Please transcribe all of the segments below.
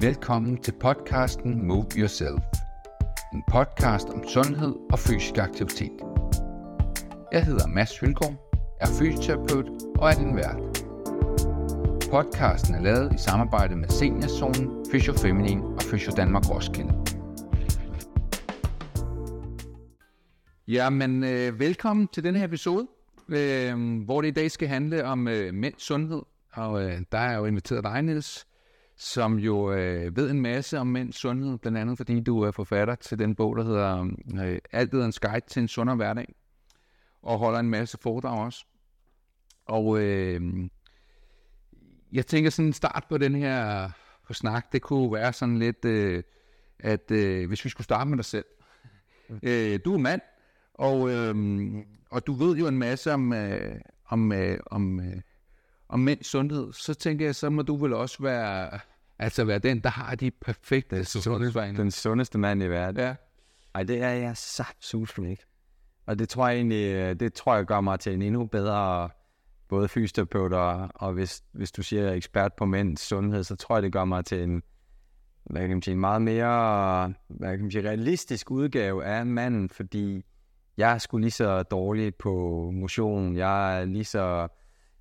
Velkommen til podcasten Move Yourself. En podcast om sundhed og fysisk aktivitet. Jeg hedder Mads Hylgaard, er fysioterapeut og er din vært. Podcasten er lavet i samarbejde med Seniorzonen, Fysiofeminin og Fysio Danmark Roskilde. Jamen, øh, velkommen til denne her episode, øh, hvor det i dag skal handle om øh, mænds sundhed. Og øh, der er jo inviteret dig, Niels, som jo øh, ved en masse om mænds sundhed, blandt andet fordi du er forfatter til den bog, der hedder øh, Altlederens Guide til en sundere hverdag, og holder en masse foredrag også. Og øh, jeg tænker sådan en start på den her på snak, det kunne være sådan lidt, øh, at øh, hvis vi skulle starte med dig selv. Øh, du er mand, og, øh, og du ved jo en masse om, øh, om, øh, om, øh, om mænds sundhed, så tænker jeg, så må du vel også være, altså være den, der har de perfekte sundhedsvaner. Den sundeste mand i verden. Ja. Ej, det er jeg saftsuselig ikke. Og det tror jeg egentlig, øh, det tror jeg gør mig til en endnu bedre både fysioterapeut og, og hvis, hvis du siger ekspert på mænds sundhed, så tror jeg, det gør mig til en, hvad kan man sige, en meget mere hvad kan man sige, realistisk udgave af manden, fordi jeg er sgu lige så dårlig på motion. Jeg er lige så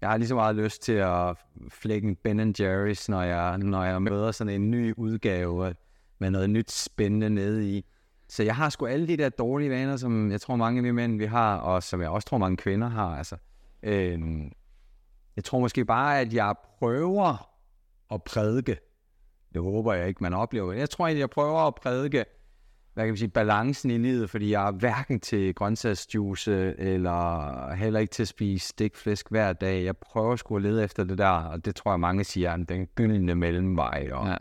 jeg har lige så meget lyst til at flække en Ben Jerry's, når jeg, når jeg møder sådan en ny udgave med noget nyt spændende nede i. Så jeg har sgu alle de der dårlige vaner, som jeg tror mange af vi mænd vi har, og som jeg også tror mange kvinder har. Altså, øh, jeg tror måske bare, at jeg prøver at prædike. Det håber jeg ikke, man oplever. Jeg tror egentlig, jeg prøver at prædike hvad kan man sige, balancen i livet, fordi jeg er hverken til grøntsagsjuice, eller heller ikke til at spise stikflæsk hver dag. Jeg prøver sgu at lede efter det der, og det tror jeg mange siger er den gyldne mellemvej. Og, ja.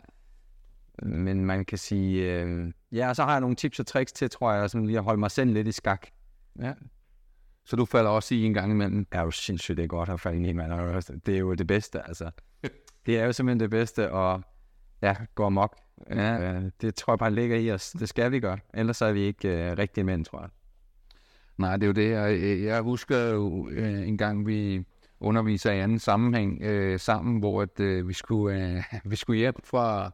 Men man kan sige, øh, ja, og så har jeg nogle tips og tricks til, tror jeg, sådan lige at holde mig selv lidt i skak. Ja. Så du falder også i en gang imellem? Ja, jo sindssygt, det er godt at falde i, mand. Det er jo det bedste, altså. Det er jo simpelthen det bedste, og ja, gå amok. Ja, det tror jeg bare ligger i os. Det skal vi gøre. Ellers er vi ikke uh, rigtige mænd, tror jeg. Nej, det er jo det. Jeg, jeg husker jo uh, en gang, vi underviser i anden sammenhæng uh, sammen, hvor at, uh, vi, skulle, uh, vi skulle hjem fra,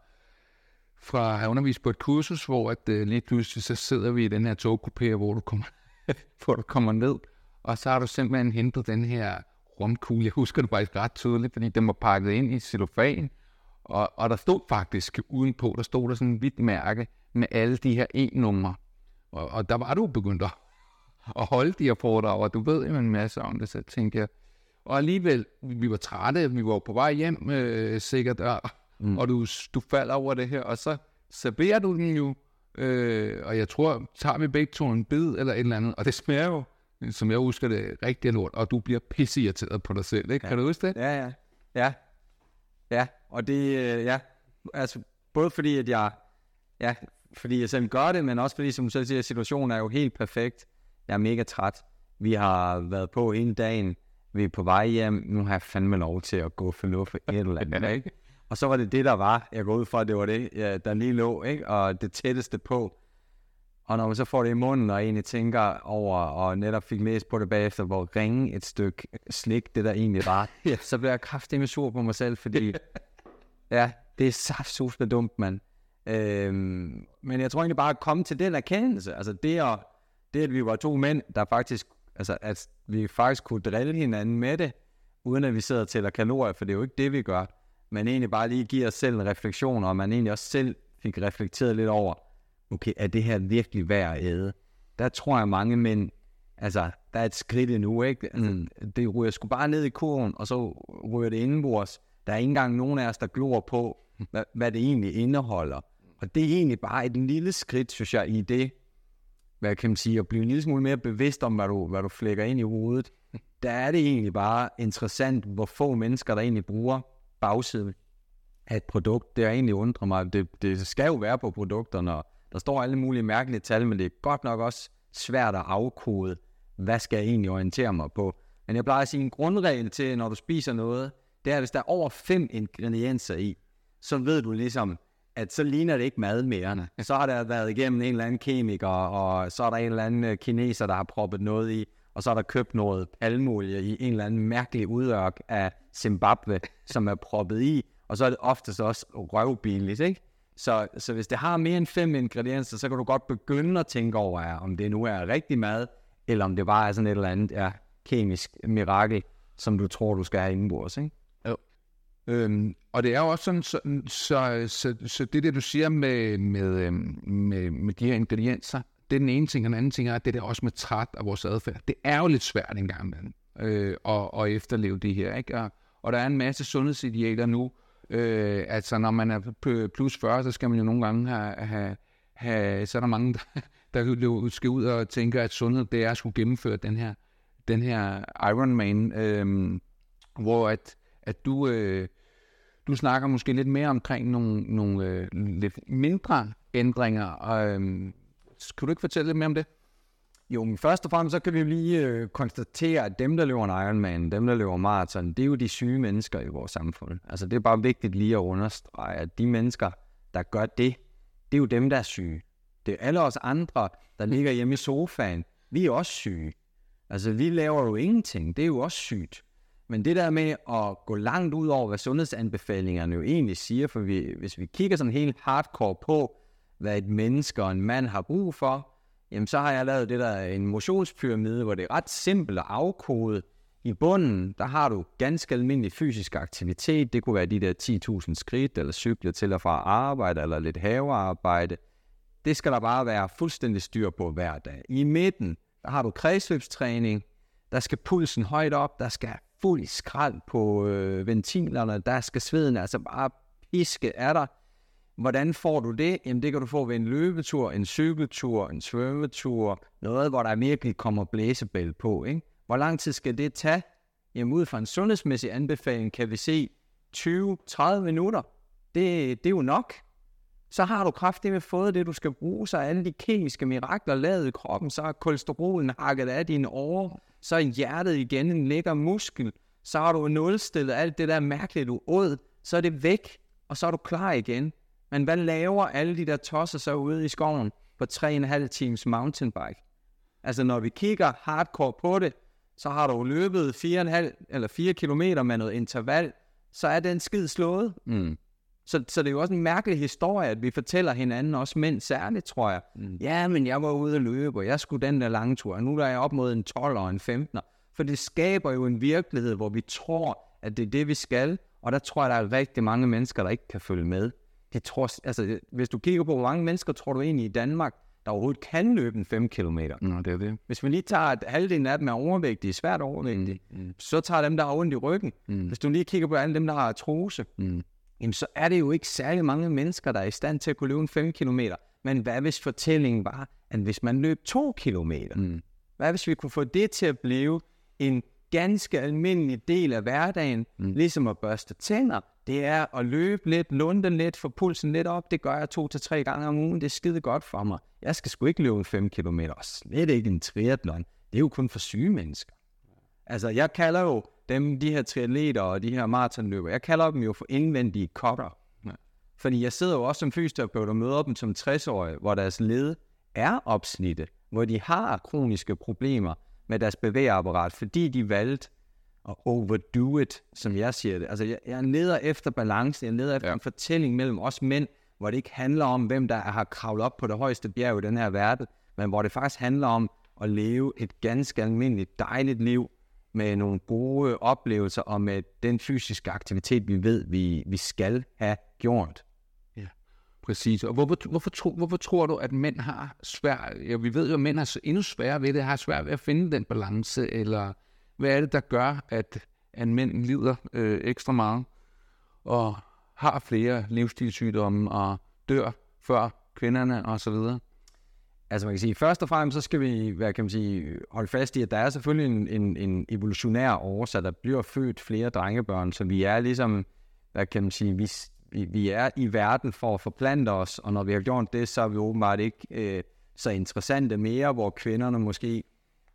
fra at have undervist på et kursus, hvor at, uh, lige pludselig så sidder vi i den her togkupé, hvor du kommer, hvor du kommer ned, og så har du simpelthen hentet den her rumkugle. Jeg husker det faktisk ret tydeligt, fordi den var pakket ind i cellofan, og, og der stod faktisk udenpå, der stod der sådan en hvidt mærke med alle de her e-numre. Og, og der var du begyndt at, at holde de her foredrag, og du ved jo en masse om det, så tænkte jeg. Og alligevel, vi var trætte, vi var på vej hjem øh, sikkert, og, mm. og du, du falder over det her, og så serverer du den jo, øh, og jeg tror, tager vi begge to en bid eller et eller andet, og det smager jo, som jeg husker det, rigtig lort, og du bliver pisseirriteret på dig selv, ikke? Ja. Kan du huske det? Ja, ja. Ja, Ja, og det, øh, ja, altså både fordi, at jeg, ja, fordi jeg selv gør det, men også fordi, som du selv siger, situationen er jo helt perfekt. Jeg er mega træt. Vi har været på en dagen. Vi er på vej hjem. Nu har jeg fandme lov til at gå for luft et eller andet, ikke? Og så var det det, der var. Jeg går ud fra, at det var det, ja, der lige lå, ikke? Og det tætteste på. Og når man så får det i munden, og egentlig tænker over, og netop fik læst på det bagefter, hvor ringe et stykke slik, det der egentlig var, så bliver jeg kraftig med sur på mig selv, fordi ja, det er saftsus med dumt, mand. Øhm, men jeg tror egentlig bare at komme til den erkendelse, altså det at, det at vi var to mænd, der faktisk, altså at vi faktisk kunne drille hinanden med det, uden at vi sidder og tæller kalorier, for det er jo ikke det, vi gør. Men egentlig bare lige give os selv en refleksion, og man egentlig også selv fik reflekteret lidt over, okay, er det her virkelig værd at æde? Der tror jeg mange mænd, altså, der er et skridt endnu, ikke? Altså, mm. Det ryger sgu bare ned i kurven, og så ryger det indenbords. Der er ikke engang nogen af os, der glor på, hvad, hvad det egentlig indeholder. Og det er egentlig bare et lille skridt, synes jeg, i det, hvad kan man sige, at blive en lille smule mere bevidst om, hvad du, hvad du flækker ind i hovedet. Der er det egentlig bare interessant, hvor få mennesker, der egentlig bruger bagsiden af et produkt. Det er egentlig undrer mig. Det, det skal jo være på produkterne, og der står alle mulige mærkelige tal, men det er godt nok også svært at afkode, hvad skal jeg egentlig orientere mig på. Men jeg plejer at sige en grundregel til, når du spiser noget, det er, hvis der er over fem ingredienser i, så ved du ligesom, at så ligner det ikke mad mere. Så har der været igennem en eller anden kemiker, og så er der en eller anden øh, kineser, der har proppet noget i, og så er der købt noget palmolie i en eller anden mærkelig udørk af Zimbabwe, som er proppet i, og så er det oftest også røvbilligt, ikke? Så, så hvis det har mere end fem ingredienser, så kan du godt begynde at tænke over, ja, om det nu er rigtig mad, eller om det bare er sådan et eller andet ja, kemisk mirakel, som du tror, du skal have indenbords, ikke? Øhm, og det er jo også sådan, så, så, så, så det der, du siger med, med, øhm, med, med de her ingredienser, det er den ene ting, og den anden ting er, at det der også med træt og vores adfærd. Det er jo lidt svært en gang imellem øh, at, at efterleve det her, ikke? Og, og der er en masse sundhedsidealer nu. Øh, altså, når man er plus 40, så skal man jo nogle gange have, have, have så er der mange, der, der skal ud og tænke, at sundhed, det er at skulle gennemføre den her, den her Ironman, øh, hvor at, at du, øh, du snakker måske lidt mere omkring nogle, nogle øh, lidt mindre ændringer. Øh, kan du ikke fortælle lidt mere om det? Jo, men først og fremmest så kan vi lige øh, konstatere, at dem, der løber en Ironman, dem, der løber maraton, det er jo de syge mennesker i vores samfund. Altså det er bare vigtigt lige at understrege, at de mennesker, der gør det, det er jo dem, der er syge. Det er alle os andre, der ligger hjemme i sofaen. Vi er også syge. Altså vi laver jo ingenting. Det er jo også sygt. Men det der med at gå langt ud over, hvad sundhedsanbefalingerne jo egentlig siger, for vi, hvis vi kigger sådan helt hardcore på, hvad et menneske og en mand har brug for, jamen så har jeg lavet det der en motionspyramide, hvor det er ret simpelt at afkode. I bunden, der har du ganske almindelig fysisk aktivitet. Det kunne være de der 10.000 skridt, eller cykle til og fra arbejde, eller lidt havearbejde. Det skal der bare være fuldstændig styr på hver dag. I midten, der har du kredsløbstræning. Der skal pulsen højt op. Der skal fuld skrald på øh, ventilerne. Der skal sveden altså bare piske af dig. Hvordan får du det? Jamen det kan du få ved en løbetur, en cykeltur, en svømmetur, noget, hvor der virkelig kommer blæsebæl på. Ikke? Hvor lang tid skal det tage? Jamen ud fra en sundhedsmæssig anbefaling kan vi se 20-30 minutter. Det, det er jo nok. Så har du kraftigt fået det, du skal bruge, så er alle de kemiske mirakler lavet i kroppen, så er kolesterolen hakket af dine årer, så er hjertet igen en lækker muskel, så har du nulstillet alt det der mærkelige, du åd, så er det væk, og så er du klar igen. Men hvad laver alle de der tosser så ude i skoven på 3,5 times mountainbike? Altså når vi kigger hardcore på det, så har du løbet 4,5 eller 4 kilometer med noget interval, så er den skid slået. Mm. Så, så det er jo også en mærkelig historie, at vi fortæller hinanden, også mænd særligt, tror jeg. Mm. Ja, men jeg var ude at løbe, og jeg skulle den der lange tur, og nu er jeg op mod en 12 og en 15. For det skaber jo en virkelighed, hvor vi tror, at det er det, vi skal, og der tror jeg, der er rigtig mange mennesker, der ikke kan følge med. Det tror, altså, hvis du kigger på, hvor mange mennesker tror du egentlig i Danmark, der overhovedet kan løbe en 5 km. Nå, det er det. Hvis man lige tager, at halvdelen af dem er overvægtige, svært overvægtige, mm, mm. så tager dem, der har ondt i ryggen. Mm. Hvis du lige kigger på alle dem, der har artrose, mm. Jamen, så er det jo ikke særlig mange mennesker, der er i stand til at kunne løbe en 5 km. Men hvad hvis fortællingen var, at hvis man løb 2 km, mm. hvad hvis vi kunne få det til at blive en ganske almindelig del af hverdagen, mm. ligesom at børste tænder, det er at løbe lidt, lunde lidt, få pulsen lidt op. Det gør jeg to til tre gange om ugen. Det er skide godt for mig. Jeg skal sgu ikke løbe 5 km, og slet ikke en triathlon. Det er jo kun for syge mennesker. Altså, jeg kalder jo dem, de her triatleter og de her maratonløber, jeg kalder dem jo for indvendige kotter. Ja. Fordi jeg sidder jo også som fysioterapeut og møder dem som 60-årige, hvor deres led er opsnitte, hvor de har kroniske problemer med deres bevægeapparat, fordi de valgte at overdo it, som jeg siger det. Altså, jeg, jeg leder efter balance, jeg leder efter ja. en fortælling mellem os mænd, hvor det ikke handler om, hvem der har kravlet op på det højeste bjerg i den her verden, men hvor det faktisk handler om at leve et ganske almindeligt, dejligt liv med nogle gode oplevelser og med den fysiske aktivitet, vi ved, vi, vi skal have gjort. Ja, præcis. Og hvorfor, hvorfor, tro, hvorfor tror du, at mænd har svært, ja, vi ved jo, at mænd har endnu sværere ved det, har svært ved at finde den balance, eller hvad er det, der gør, at, at mænd lider øh, ekstra meget og har flere livsstilssygdomme og dør før kvinderne og så videre? Altså man kan sige, først og fremmest så skal vi hvad kan man sige, holde fast i, at der er selvfølgelig en, en, en evolutionær årsag, der bliver født flere drengebørn, så vi er ligesom, hvad kan man sige, vi, vi, er i verden for at forplante os, og når vi har gjort det, så er vi åbenbart ikke øh, så interessante mere, hvor kvinderne måske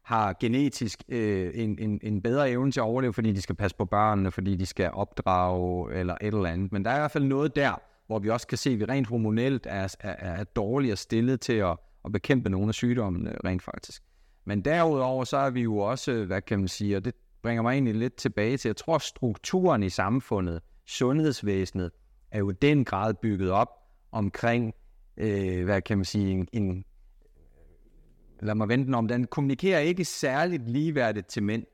har genetisk øh, en, en, en bedre evne til at overleve, fordi de skal passe på børnene, fordi de skal opdrage eller et eller andet. Men der er i hvert fald noget der, hvor vi også kan se, at vi rent hormonelt er, er, er dårligere stillet til at, at bekæmpe nogle af sygdommene rent faktisk. Men derudover så er vi jo også, hvad kan man sige, og det bringer mig egentlig lidt tilbage til, jeg tror strukturen i samfundet, sundhedsvæsenet, er jo i den grad bygget op omkring, øh, hvad kan man sige, en, en lad mig vente den om, den kommunikerer ikke særligt ligeværdigt til mænd.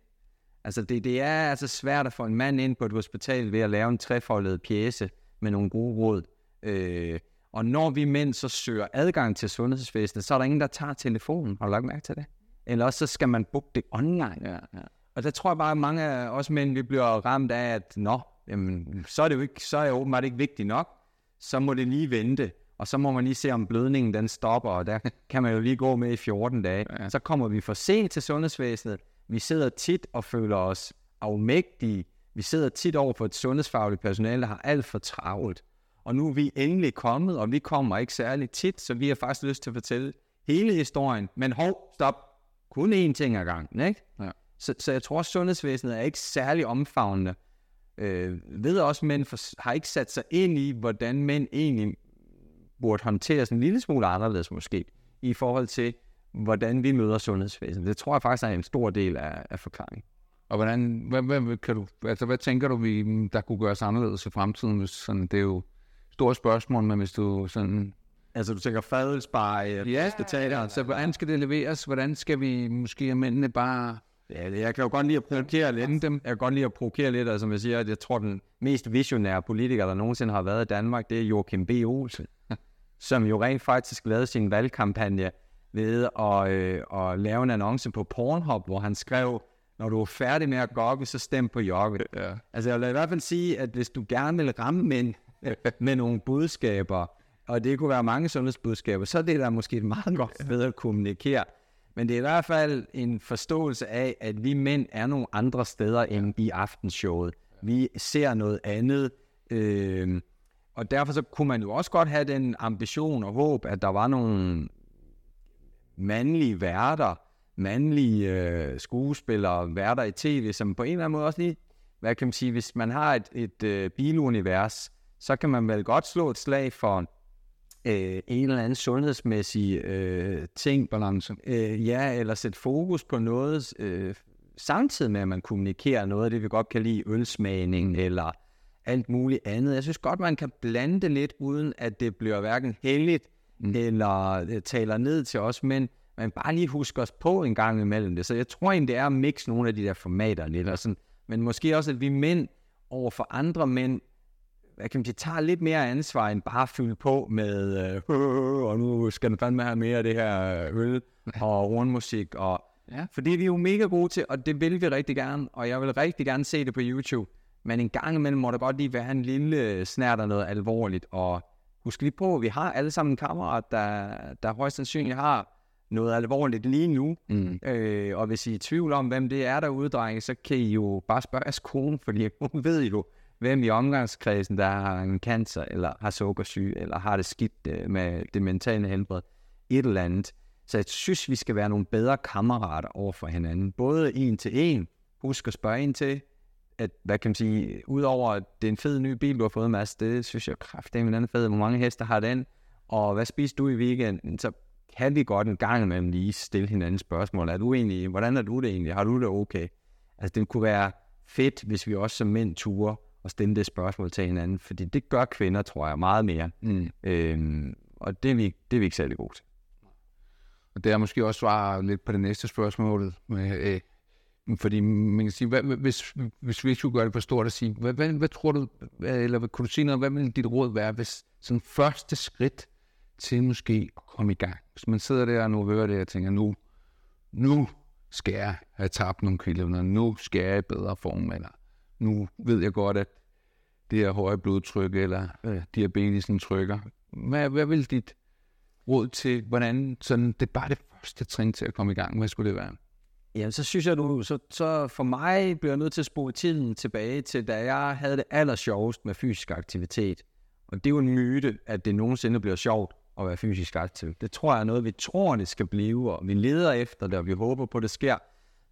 Altså det, det er altså svært at få en mand ind på et hospital ved at lave en trefoldet pjæse med nogle gode råd. Øh, og når vi mænd så søger adgang til sundhedsvæsenet, så er der ingen, der tager telefonen. Har du lagt mærke til det? Eller også så skal man booke det online. Ja, ja. Og der tror jeg bare, at mange af os mænd, vi bliver ramt af, at nå, jamen, så er det jo ikke, så er jeg åbenbart ikke vigtigt nok. Så må det lige vente. Og så må man lige se, om blødningen den stopper, og der kan man jo lige gå med i 14 dage. Ja. Så kommer vi for sent til sundhedsvæsenet. Vi sidder tit og føler os afmægtige. Vi sidder tit over for et sundhedsfagligt personale, der har alt for travlt. Og nu er vi endelig kommet, og vi kommer ikke særlig tit, så vi har faktisk lyst til at fortælle hele historien. Men hov, stop. Kun én ting ad gangen, ikke? Ja. Så, så jeg tror, at sundhedsvæsenet er ikke særlig omfavnende. Øh, ved også, mænd for, har ikke sat sig ind i, hvordan mænd egentlig burde håndteres en lille smule anderledes måske, i forhold til, hvordan vi møder sundhedsvæsenet. Det tror jeg faktisk er en stor del af, af forklaringen. Og hvordan, hvad, hvad, kan du, altså, hvad tænker du, vi, der kunne gøres anderledes i fremtiden? Hvis sådan, det er jo stort spørgsmål, men hvis du sådan... Altså du tænker fadelsbare øh, Ja, altså, hvordan skal det leveres? Hvordan skal vi måske mændene bare... Ja, jeg kan jo godt lide at provokere lidt. Dem. Jeg kan godt lide at provokere lidt, som jeg siger, at jeg tror, den mest visionære politiker, der nogensinde har været i Danmark, det er Joachim B. Olsen, som jo rent faktisk lavede sin valgkampagne ved at, øh, at lave en annonce på Pornhub, hvor han skrev, når du er færdig med at gokke, så stem på Jokke. Ja. Altså jeg vil i hvert fald sige, at hvis du gerne vil ramme mænd med nogle budskaber, og det kunne være mange sundhedsbudskaber, så er det der måske et meget godt ved at kommunikere. Men det er i hvert fald en forståelse af, at vi mænd er nogle andre steder end i aftenshowet. Vi ser noget andet, øh, og derfor så kunne man jo også godt have den ambition og håb, at der var nogle mandlige værter, mandlige øh, skuespillere, værter i tv, som på en eller anden måde også lige, hvad kan man sige, hvis man har et, et øh, bilunivers, så kan man vel godt slå et slag for øh, en eller anden sundhedsmæssig øh, ting. Balance. Øh, ja, eller sætte fokus på noget, øh, samtidig med at man kommunikerer noget af det, vi godt kan lide, ølsmagning eller alt muligt andet. Jeg synes godt, man kan blande det lidt, uden at det bliver hverken heldigt mm. eller øh, taler ned til os, men man bare lige husker os på en gang imellem det. Så jeg tror egentlig, det er at mixe nogle af de der formater lidt, og sådan. men måske også, at vi mænd over for andre mænd, hvad kan man sige, tager lidt mere ansvar, end bare at fylde på med, øh, og nu skal den fandme have mere af det her øl og rundmusik, og Ja. fordi vi er jo mega gode til, og det vil vi rigtig gerne, og jeg vil rigtig gerne se det på YouTube. Men en gang imellem må der godt lige være en lille snært af noget alvorligt. Og husk lige på, at vi har alle sammen en kammerat, der, der højst sandsynligt har noget alvorligt lige nu. Mm. Øh, og hvis I er i tvivl om, hvem det er derude, drenge, så kan I jo bare spørge jeres kone, fordi hun ved jo, hvem i omgangskredsen, der har en cancer, eller har sukkersyge, eller har det skidt øh, med det mentale helbred. Et eller andet. Så jeg synes, vi skal være nogle bedre kammerater over for hinanden. Både en til en. Husk at spørge en til, at, hvad kan man sige, udover at det er en fed ny bil, du har fået, Mads, det synes jeg kraftigt med den fed. Hvor mange heste har den? Og hvad spiser du i weekenden? Så kan vi godt en gang imellem lige stille hinanden spørgsmål. Er du egentlig, hvordan er du det egentlig? Har du det okay? Altså, det kunne være fedt, hvis vi også som mænd turer og stille det spørgsmål til hinanden, fordi det gør kvinder, tror jeg, meget mere. Mm. Øhm, og det er, vi, det er vi ikke særlig gode til. Og det er måske også svar lidt på det næste spørgsmål. Øh, fordi man kan sige, hvad, hvis, hvis vi skulle gøre det for stort at sige, hvad, hvad, hvad tror du, hvad- eller kunne du sige noget, hvad vil dit råd være, hvis sådan første skridt til måske at komme i gang? Hvis man sidder der og nu hører det og tænker, nu, nu skal jeg have tabt nogle kilo, eller nu skal jeg i bedre form, eller nu ved jeg godt, at det her høje blodtryk, eller øh, diabetesen trykker. Hvad, hvad vil dit råd til, hvordan sådan, det er bare det første trin til at komme i gang. Hvad skulle det være? Jamen, så synes jeg, nu, så, så for mig bliver jeg nødt til at spore tiden tilbage til, da jeg havde det allersjovest med fysisk aktivitet. Og det er jo en myte, at det nogensinde bliver sjovt at være fysisk aktiv. Det tror jeg er noget, vi tror, det skal blive, og vi leder efter det, og vi håber på, det sker.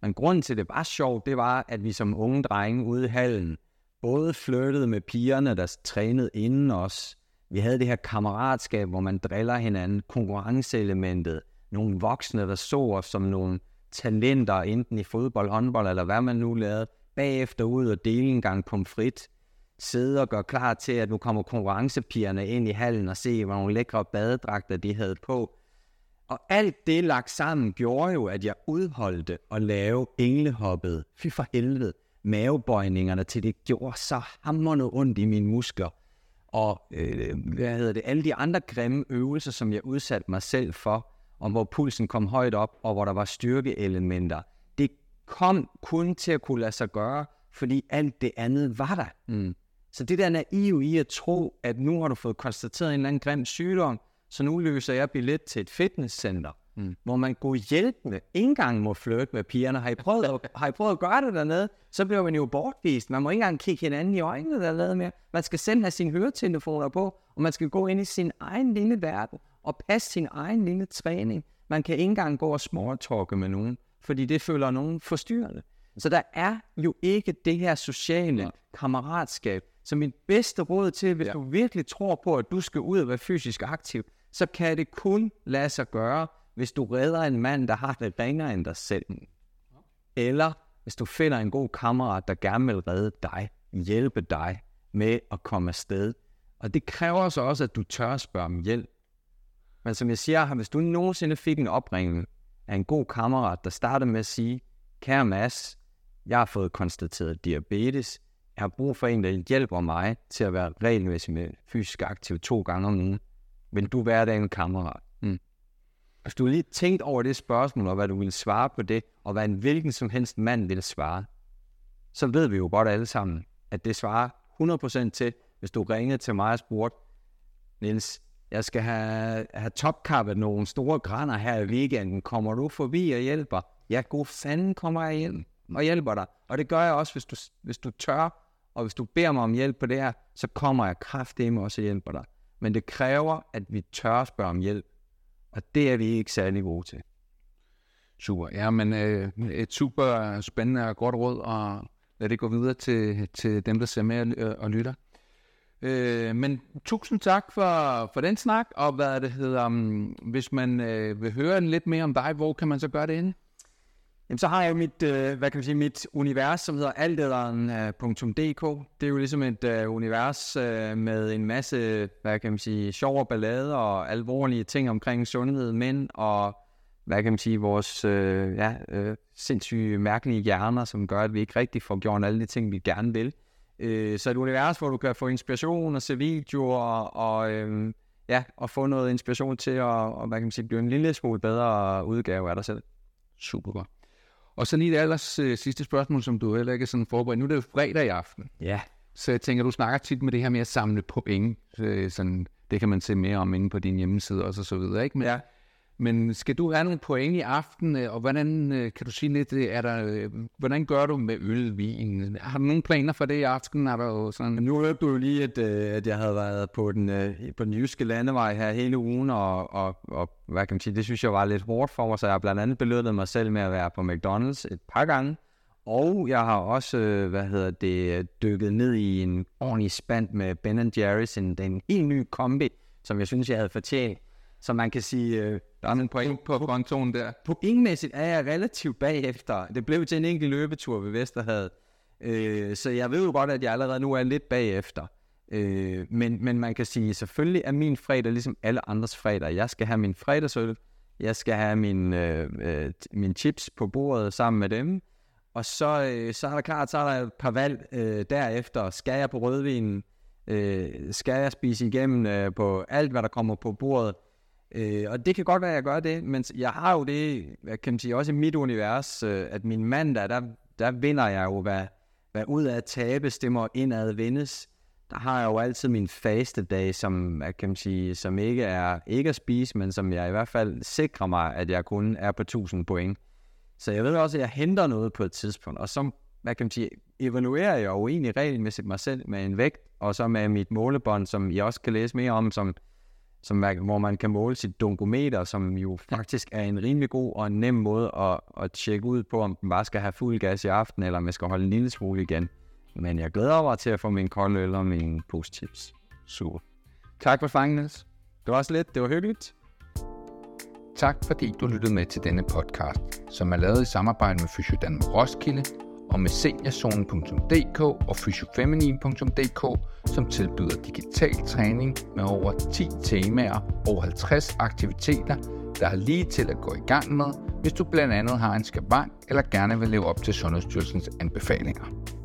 Men grunden til, at det var sjovt, det var, at vi som unge drenge ude i hallen, både flyttede med pigerne, der trænede inden os. Vi havde det her kammeratskab, hvor man driller hinanden, konkurrenceelementet, nogle voksne, der så os som nogle talenter, enten i fodbold, håndbold eller hvad man nu lavede, bagefter ud og dele en gang pomfrit. sidde og gøre klar til, at nu kommer konkurrencepigerne ind i hallen og se, hvor nogle lækre badedragter de havde på. Og alt det lagt sammen gjorde jo, at jeg udholdte at lave englehoppet. Fy for helvede. Mavebøjningerne til det gjorde så hammerende ondt i mine muskler. Og øh, hvad hedder det, alle de andre grimme øvelser, som jeg udsatte mig selv for, og hvor pulsen kom højt op, og hvor der var styrkeelementer, det kom kun til at kunne lade sig gøre, fordi alt det andet var der. Mm. Så det der naive i at tro, at nu har du fået konstateret en eller anden grim sygdom, så nu løser jeg billet til et fitnesscenter, mm. hvor man går hjælpende ikke engang må flytte med pigerne. Har I, prøvet, at, har I prøvet at gøre det dernede? Så bliver man jo bortvist. Man må ikke engang kigge hinanden i øjnene dernede mere. Man skal selv have sine høretelefoner på, og man skal gå ind i sin egen lille verden og passe sin egen lille træning. Man kan ikke engang gå og småtalke med nogen, fordi det føler nogen forstyrrende. Så der er jo ikke det her sociale kammeratskab. Så mit bedste råd til, hvis ja. du virkelig tror på, at du skal ud og være fysisk aktiv, så kan det kun lade sig gøre, hvis du redder en mand, der har det ringere end dig selv. Eller hvis du finder en god kammerat, der gerne vil redde dig, hjælpe dig med at komme afsted. Og det kræver så også, at du tør at spørge om hjælp. Men som jeg siger, hvis du nogensinde fik en opringning af en god kammerat, der startede med at sige, kære Mads, jeg har fået konstateret diabetes, jeg har brug for en, der hjælper mig til at være regelmæssig med fysisk aktiv to gange om ugen. Vil du være en kammerat? Mm. Hvis du lige tænkt over det spørgsmål, og hvad du ville svare på det, og hvad en hvilken som helst mand ville svare, så ved vi jo godt alle sammen, at det svarer 100% til, hvis du ringede til mig og spurgte, Niels, jeg skal have, have topkappet nogle store grænder her i weekenden. Kommer du forbi og hjælper? Ja, god fanden kommer jeg hjem og hjælper dig. Og det gør jeg også, hvis du, hvis du tør, og hvis du beder mig om hjælp på det her, så kommer jeg kraftedeme også og hjælper dig. Men det kræver, at vi tør spørge om hjælp. Og det er vi ikke særlig gode til. Super. Ja, men øh, et super spændende og godt råd, og lad det gå videre til, til dem, der ser med og, og lytter. Øh, men tusind tak for, for den snak, og hvad det hedder, um, hvis man øh, vil høre lidt mere om dig, hvor kan man så gøre det inde? Jamen, så har jeg mit, øh, hvad kan man sige, mit univers, som hedder altederen.dk. Øh, Det er jo ligesom et øh, univers øh, med en masse, hvad kan man sige, sjov og ballade og alvorlige ting omkring sundhed, men og hvad kan man sige, vores øh, ja, øh, sindssyge mærkelige hjerner, som gør, at vi ikke rigtig får gjort alle de ting, vi gerne vil. Øh, så et univers, hvor du kan få inspiration og se videoer og, øh, ja, og få noget inspiration til at og, hvad kan man sige, blive en lille smule bedre udgave af dig selv. Super godt. Og så lige det allers øh, sidste spørgsmål, som du heller ikke er sådan forberedt. Nu er det jo fredag i aften. Ja. Så jeg tænker, du snakker tit med det her med at samle point. Så, sådan, det kan man se mere om inde på din hjemmeside og så videre. Ikke? Men, ja. Men skal du have nogle point i aften, øh, og hvordan øh, kan du sige lidt, øh, er der, hvordan gør du med øl, vin? Har du nogle planer for det i aften? Er der jo sådan... Nu hørte du jo lige, at, at jeg havde været på den, på den jyske landevej her hele ugen, og, og, og hvad kan man sige, det synes jeg var lidt hårdt for mig, så jeg har blandt andet belønnet mig selv med at være på McDonald's et par gange. Og jeg har også, hvad hedder det, dykket ned i en ordentlig spand med Ben Jerry's, en, en helt ny kombi, som jeg synes, jeg havde fortjent. Så man kan sige, øh, der er nogle point på, kontoen der. Pointmæssigt er jeg relativt bagefter. Det blev til en enkelt løbetur ved Vesterhavet. Øh, så jeg ved jo godt, at jeg allerede nu er lidt bagefter. Øh, men, men man kan sige, selvfølgelig er min fredag ligesom alle andres fredag. Jeg skal have min fredagsøl. Jeg skal have min, øh, øh, min chips på bordet sammen med dem. Og så, øh, så er der klart, så er der et par valg øh, derefter. Skal jeg på rødvinen? Øh, skal jeg spise igennem øh, på alt, hvad der kommer på bordet? Øh, og det kan godt være, at jeg gør det, men jeg har jo det, jeg kan sige, også i mit univers, øh, at min mand, der, der, der vinder jeg jo, hvad, hvad ud af at tabe stemmer indad vindes. Der har jeg jo altid min faste dag, som, jeg kan sige, som ikke er ikke at spise, men som jeg i hvert fald sikrer mig, at jeg kun er på 1000 point. Så jeg ved også, at jeg henter noget på et tidspunkt, og så hvad kan man sige, evaluerer jeg jo egentlig regelmæssigt mig selv med en vægt, og så med mit målebånd, som jeg også kan læse mere om, som som, hvor man kan måle sit dunkometer, som jo faktisk er en rimelig god og en nem måde at, at tjekke ud på, om man bare skal have fuld gas i aften, eller om man skal holde en lille smule igen. Men jeg glæder mig til at få min kolde øl og min postchips. Super. Tak for fangen, Det var også lidt. Det var hyggeligt. Tak fordi du lyttede med til denne podcast, som er lavet i samarbejde med Fysiodan Roskilde og med seniorzonen.dk og fysiofeminin.dk, som tilbyder digital træning med over 10 temaer og 50 aktiviteter, der er lige til at gå i gang med, hvis du blandt andet har en skavank eller gerne vil leve op til Sundhedsstyrelsens anbefalinger.